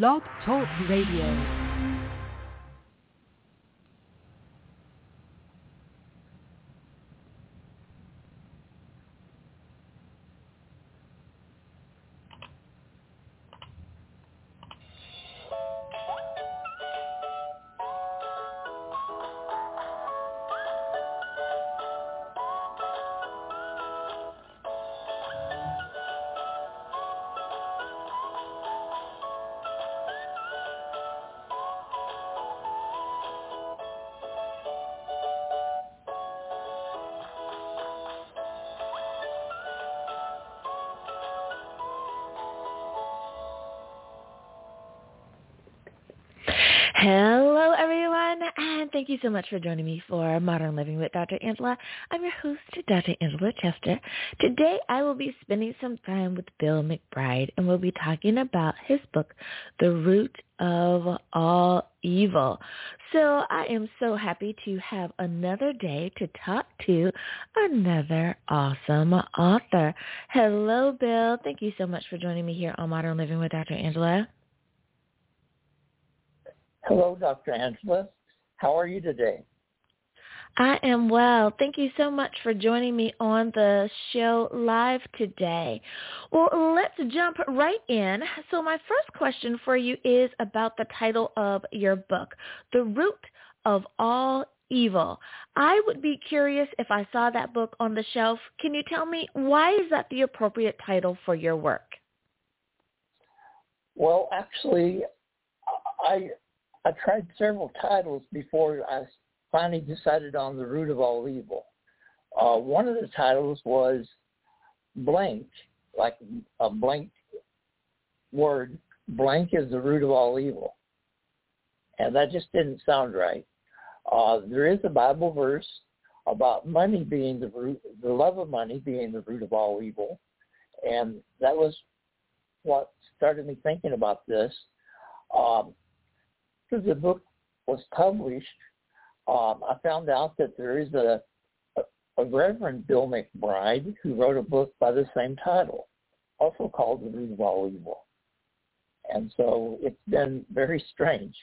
Blog Talk Radio. Hello, everyone, and thank you so much for joining me for Modern Living with Dr. Angela. I'm your host, Dr. Angela Chester. Today, I will be spending some time with Bill McBride, and we'll be talking about his book, The Root of All Evil. So I am so happy to have another day to talk to another awesome author. Hello, Bill. Thank you so much for joining me here on Modern Living with Dr. Angela. Hello, Dr. Angela. How are you today? I am well. Thank you so much for joining me on the show live today. Well, let's jump right in. So my first question for you is about the title of your book, The Root of All Evil. I would be curious if I saw that book on the shelf. Can you tell me why is that the appropriate title for your work? Well, actually, I I tried several titles before I finally decided on the root of all evil. Uh, one of the titles was blank, like a blank word. Blank is the root of all evil. And that just didn't sound right. Uh, there is a Bible verse about money being the root, the love of money being the root of all evil. And that was what started me thinking about this. Um, after the book was published, um, I found out that there is a, a, a Reverend Bill McBride who wrote a book by the same title, also called The Root of All Evil. And so it's been very strange.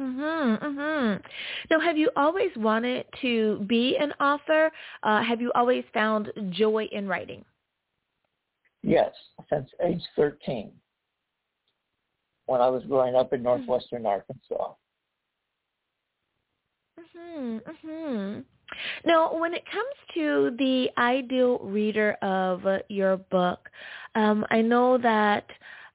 Mhm, mhm. Now, have you always wanted to be an author? Uh, have you always found joy in writing? Yes, since age 13 when I was growing up in hmm. northwestern Arkansas. Mhm. Mhm. Now, when it comes to the ideal reader of your book, um, I know that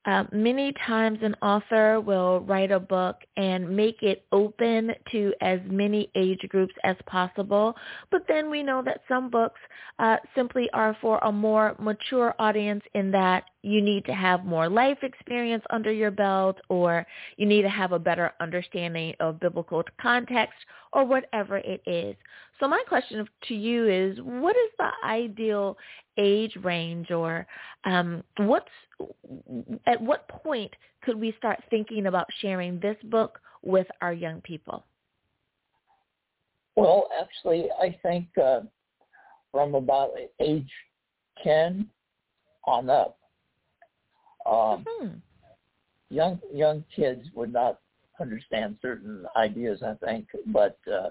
uh, many times an author will write a book and make it open to as many age groups as possible, but then we know that some books uh, simply are for a more mature audience in that you need to have more life experience under your belt or you need to have a better understanding of biblical context or whatever it is. So my question to you is, what is the ideal age range or um, what's at what point could we start thinking about sharing this book with our young people? Well, actually, I think uh, from about age 10 on up. Um, mm-hmm. Young young kids would not understand certain ideas, I think, but uh,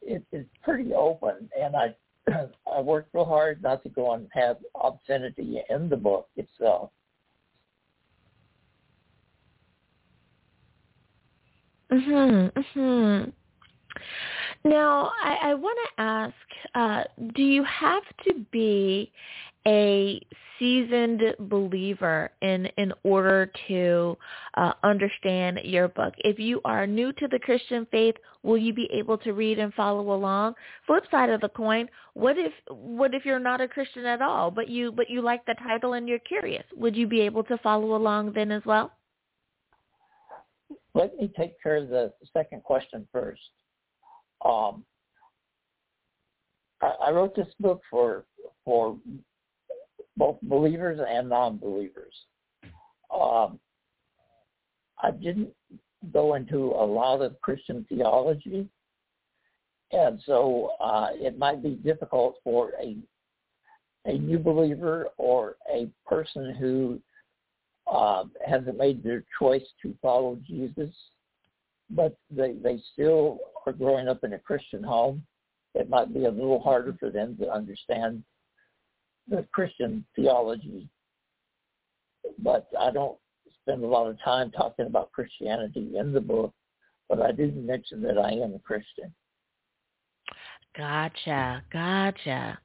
it, it's pretty open, and I I worked real hard not to go and have obscenity in the book itself. Mhm. Mhm. Now, I, I want to ask: uh, Do you have to be a seasoned believer in in order to uh, understand your book. If you are new to the Christian faith, will you be able to read and follow along? Flip side of the coin, what if what if you're not a Christian at all, but you but you like the title and you're curious? Would you be able to follow along then as well? Let me take care of the second question first. Um, I, I wrote this book for for both believers and non-believers. Um, I didn't go into a lot of Christian theology, and so uh, it might be difficult for a a new believer or a person who uh, hasn't made their choice to follow Jesus, but they they still are growing up in a Christian home. It might be a little harder for them to understand the Christian theology, but I don't spend a lot of time talking about Christianity in the book, but I do mention that I am a Christian. Gotcha, gotcha.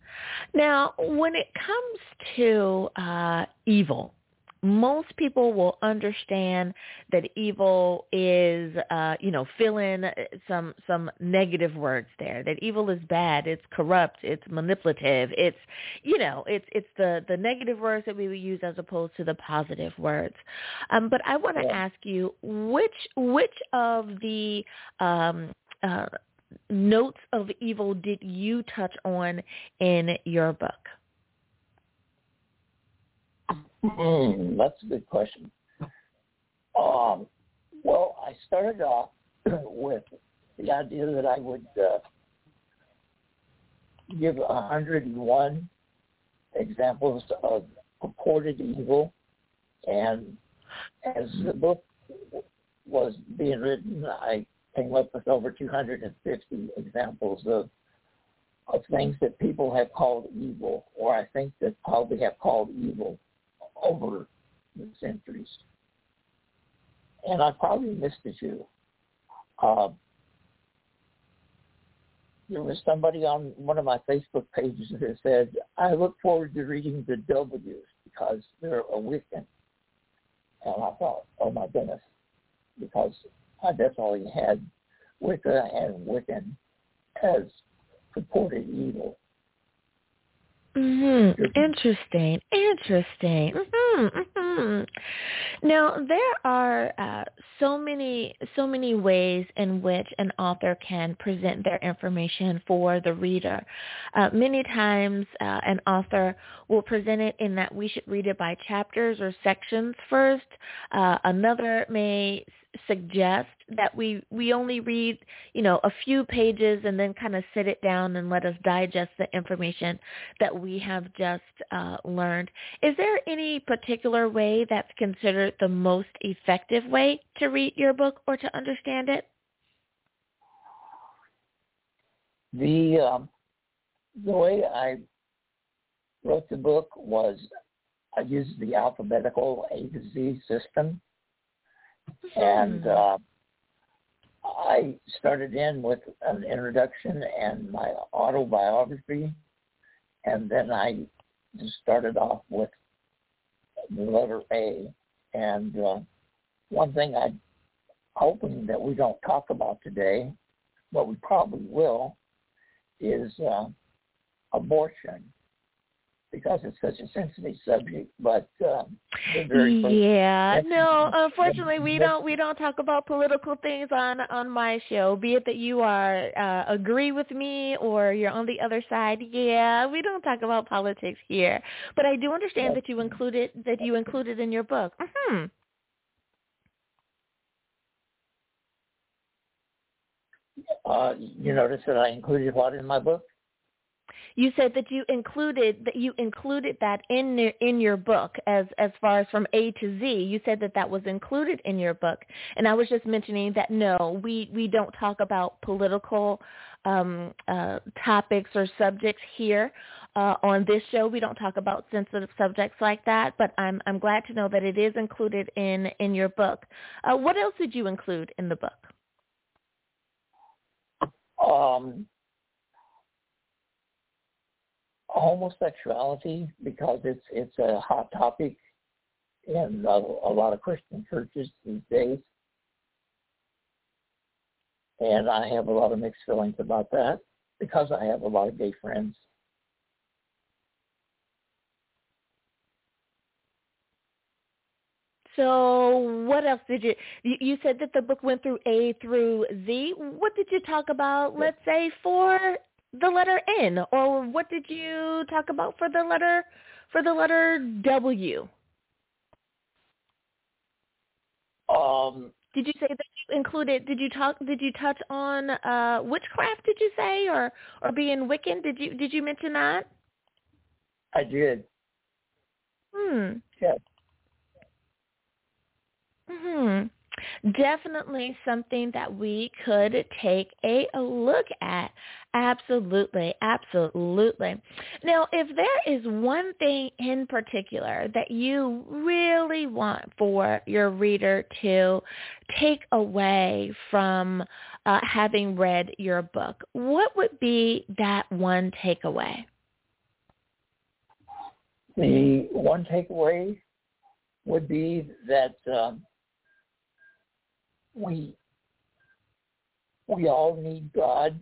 Now, when it comes to uh, evil, most people will understand that evil is uh you know fill in some some negative words there that evil is bad it's corrupt it's manipulative it's you know it's it's the the negative words that we would use as opposed to the positive words um but i want to yeah. ask you which which of the um uh notes of evil did you touch on in your book Mm, that's a good question. Um, well, I started off with the idea that I would uh, give 101 examples of purported evil, and as the book was being written, I came up with over 250 examples of of things that people have called evil, or I think that probably have called evil over the centuries. And I probably missed a few. Uh, there was somebody on one of my Facebook pages that said, I look forward to reading the W's because they're a Wiccan. And I thought, oh my goodness, because I definitely had Wicca and Wiccan as purported evil. Mm-hmm. Interesting. Interesting. Mm-hmm. Mm-hmm. Now there are uh, so many so many ways in which an author can present their information for the reader. Uh, many times uh, an author will present it in that we should read it by chapters or sections first. Uh, another may suggest that we we only read you know a few pages and then kind of sit it down and let us digest the information that we have just uh, learned. Is there any particular way that's considered the most effective way to read your book or to understand it? The um, the way i wrote the book was i used the alphabetical a to z system and hmm. uh, I started in with an introduction and my autobiography, and then I just started off with the letter A. And uh, one thing I'm hoping that we don't talk about today, but we probably will, is uh, abortion because it's such a sensitive subject. But uh, yeah, no, unfortunately, we don't we don't talk about political things on on my show. Be it that you are uh, agree with me or you're on the other side. Yeah, we don't talk about politics here. But I do understand that you included that you included in your book. Mm-hmm. Uh, you notice that I included what in my book? You said that you included that you included that in in your book as as far as from A to Z. You said that that was included in your book, and I was just mentioning that no, we we don't talk about political um, uh, topics or subjects here. Uh, on this show, we don't talk about sensitive subjects like that, but I'm I'm glad to know that it is included in in your book. Uh, what else did you include in the book? Um, homosexuality because it's it's a hot topic in a, a lot of Christian churches these days, and I have a lot of mixed feelings about that because I have a lot of gay friends. So what else did you, you, you said that the book went through A through Z. What did you talk about, let's say, for the letter N, or what did you talk about for the letter for the letter W? Um, did you say that you included? Did you talk? Did you touch on uh, witchcraft? Did you say, or or being Wiccan? Did you did you mention that? I did. Hmm. Yes. Definitely something that we could take a look at. Absolutely, absolutely. Now, if there is one thing in particular that you really want for your reader to take away from uh, having read your book, what would be that one takeaway? The one takeaway would be that um, we we all need God,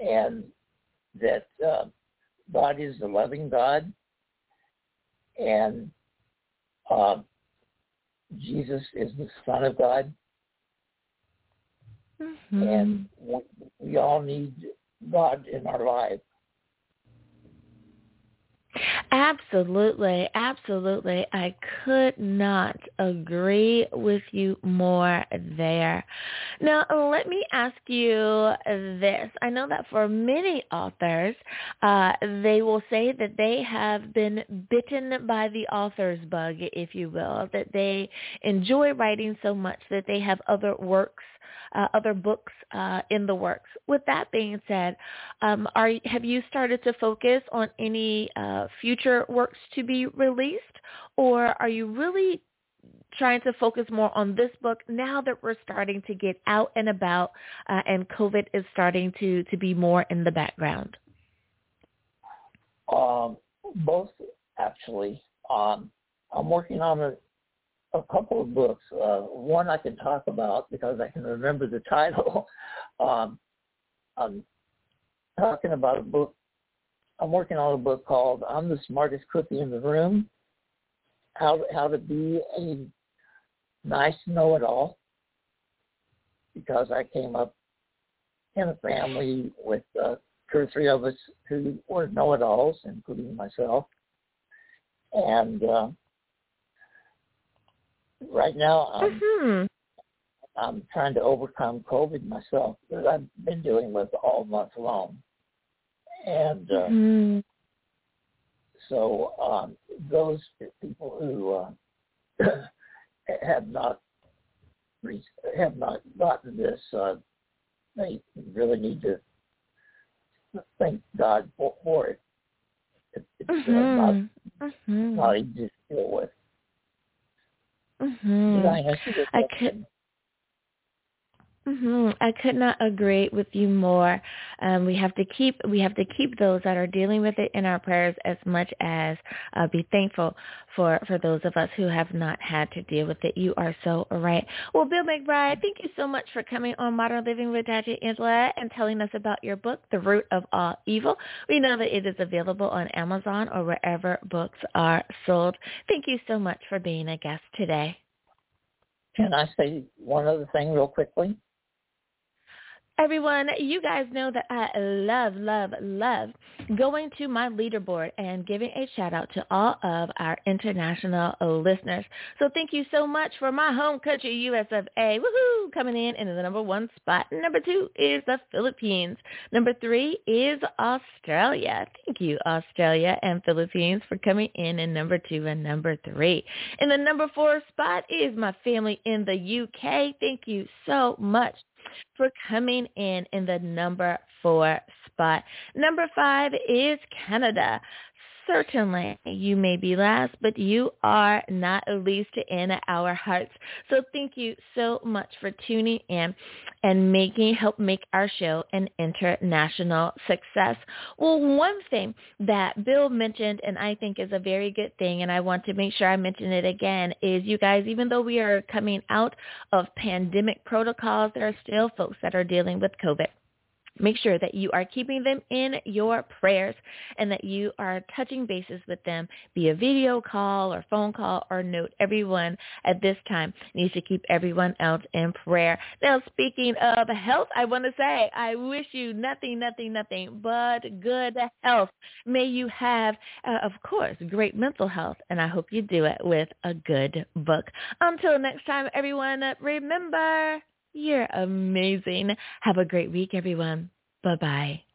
and that uh, God is the loving God, and uh, Jesus is the Son of God, mm-hmm. and we, we all need God in our lives. Absolutely, absolutely. I could not agree with you more there. Now, let me ask you this. I know that for many authors, uh, they will say that they have been bitten by the author's bug, if you will, that they enjoy writing so much that they have other works uh, other books uh, in the works. With that being said, um, are have you started to focus on any uh, future works to be released, or are you really trying to focus more on this book now that we're starting to get out and about uh, and COVID is starting to to be more in the background? Um, both actually. Um, I'm working on a a couple of books. Uh, one I can talk about because I can remember the title. um, I'm talking about a book. I'm working on a book called "I'm the Smartest Cookie in the Room: How How to Be a Nice Know-It-All." Because I came up in a family with uh, two or three of us who were know-it-alls, including myself, and uh, right now I'm, mm-hmm. I'm trying to overcome COVID myself that I've been dealing with all month long, and uh, mm-hmm. so um, those people who uh, have not have not gotten this, uh, they really need to thank God for, for it. it it's mm-hmm. uh, not, mm-hmm. not easy to deal with. Mm-hmm. I could. Mm-hmm. I could not agree with you more. Um, we have to keep we have to keep those that are dealing with it in our prayers as much as uh, be thankful for for those of us who have not had to deal with it. You are so right. Well, Bill McBride, thank you so much for coming on Modern Living with Dr. Angela and telling us about your book, The Root of All Evil. We know that it is available on Amazon or wherever books are sold. Thank you so much for being a guest today. Can I say one other thing real quickly? Everyone, you guys know that I love, love, love going to my leaderboard and giving a shout out to all of our international listeners. So thank you so much for my home country, US of A. Woohoo! Coming in in the number one spot. Number two is the Philippines. Number three is Australia. Thank you, Australia and Philippines, for coming in in number two and number three. In the number four spot is my family in the UK. Thank you so much for coming in in the number four spot. Number five is Canada certainly you may be last, but you are not least in our hearts. So thank you so much for tuning in and making help make our show an international success. Well, one thing that Bill mentioned and I think is a very good thing and I want to make sure I mention it again is you guys even though we are coming out of pandemic protocols there are still folks that are dealing with COVID. Make sure that you are keeping them in your prayers and that you are touching bases with them via video call or phone call or note. Everyone at this time needs to keep everyone else in prayer. Now, speaking of health, I want to say I wish you nothing, nothing, nothing but good health. May you have, uh, of course, great mental health, and I hope you do it with a good book. Until next time, everyone, remember you're amazing. Have a great week, everyone. Bye-bye.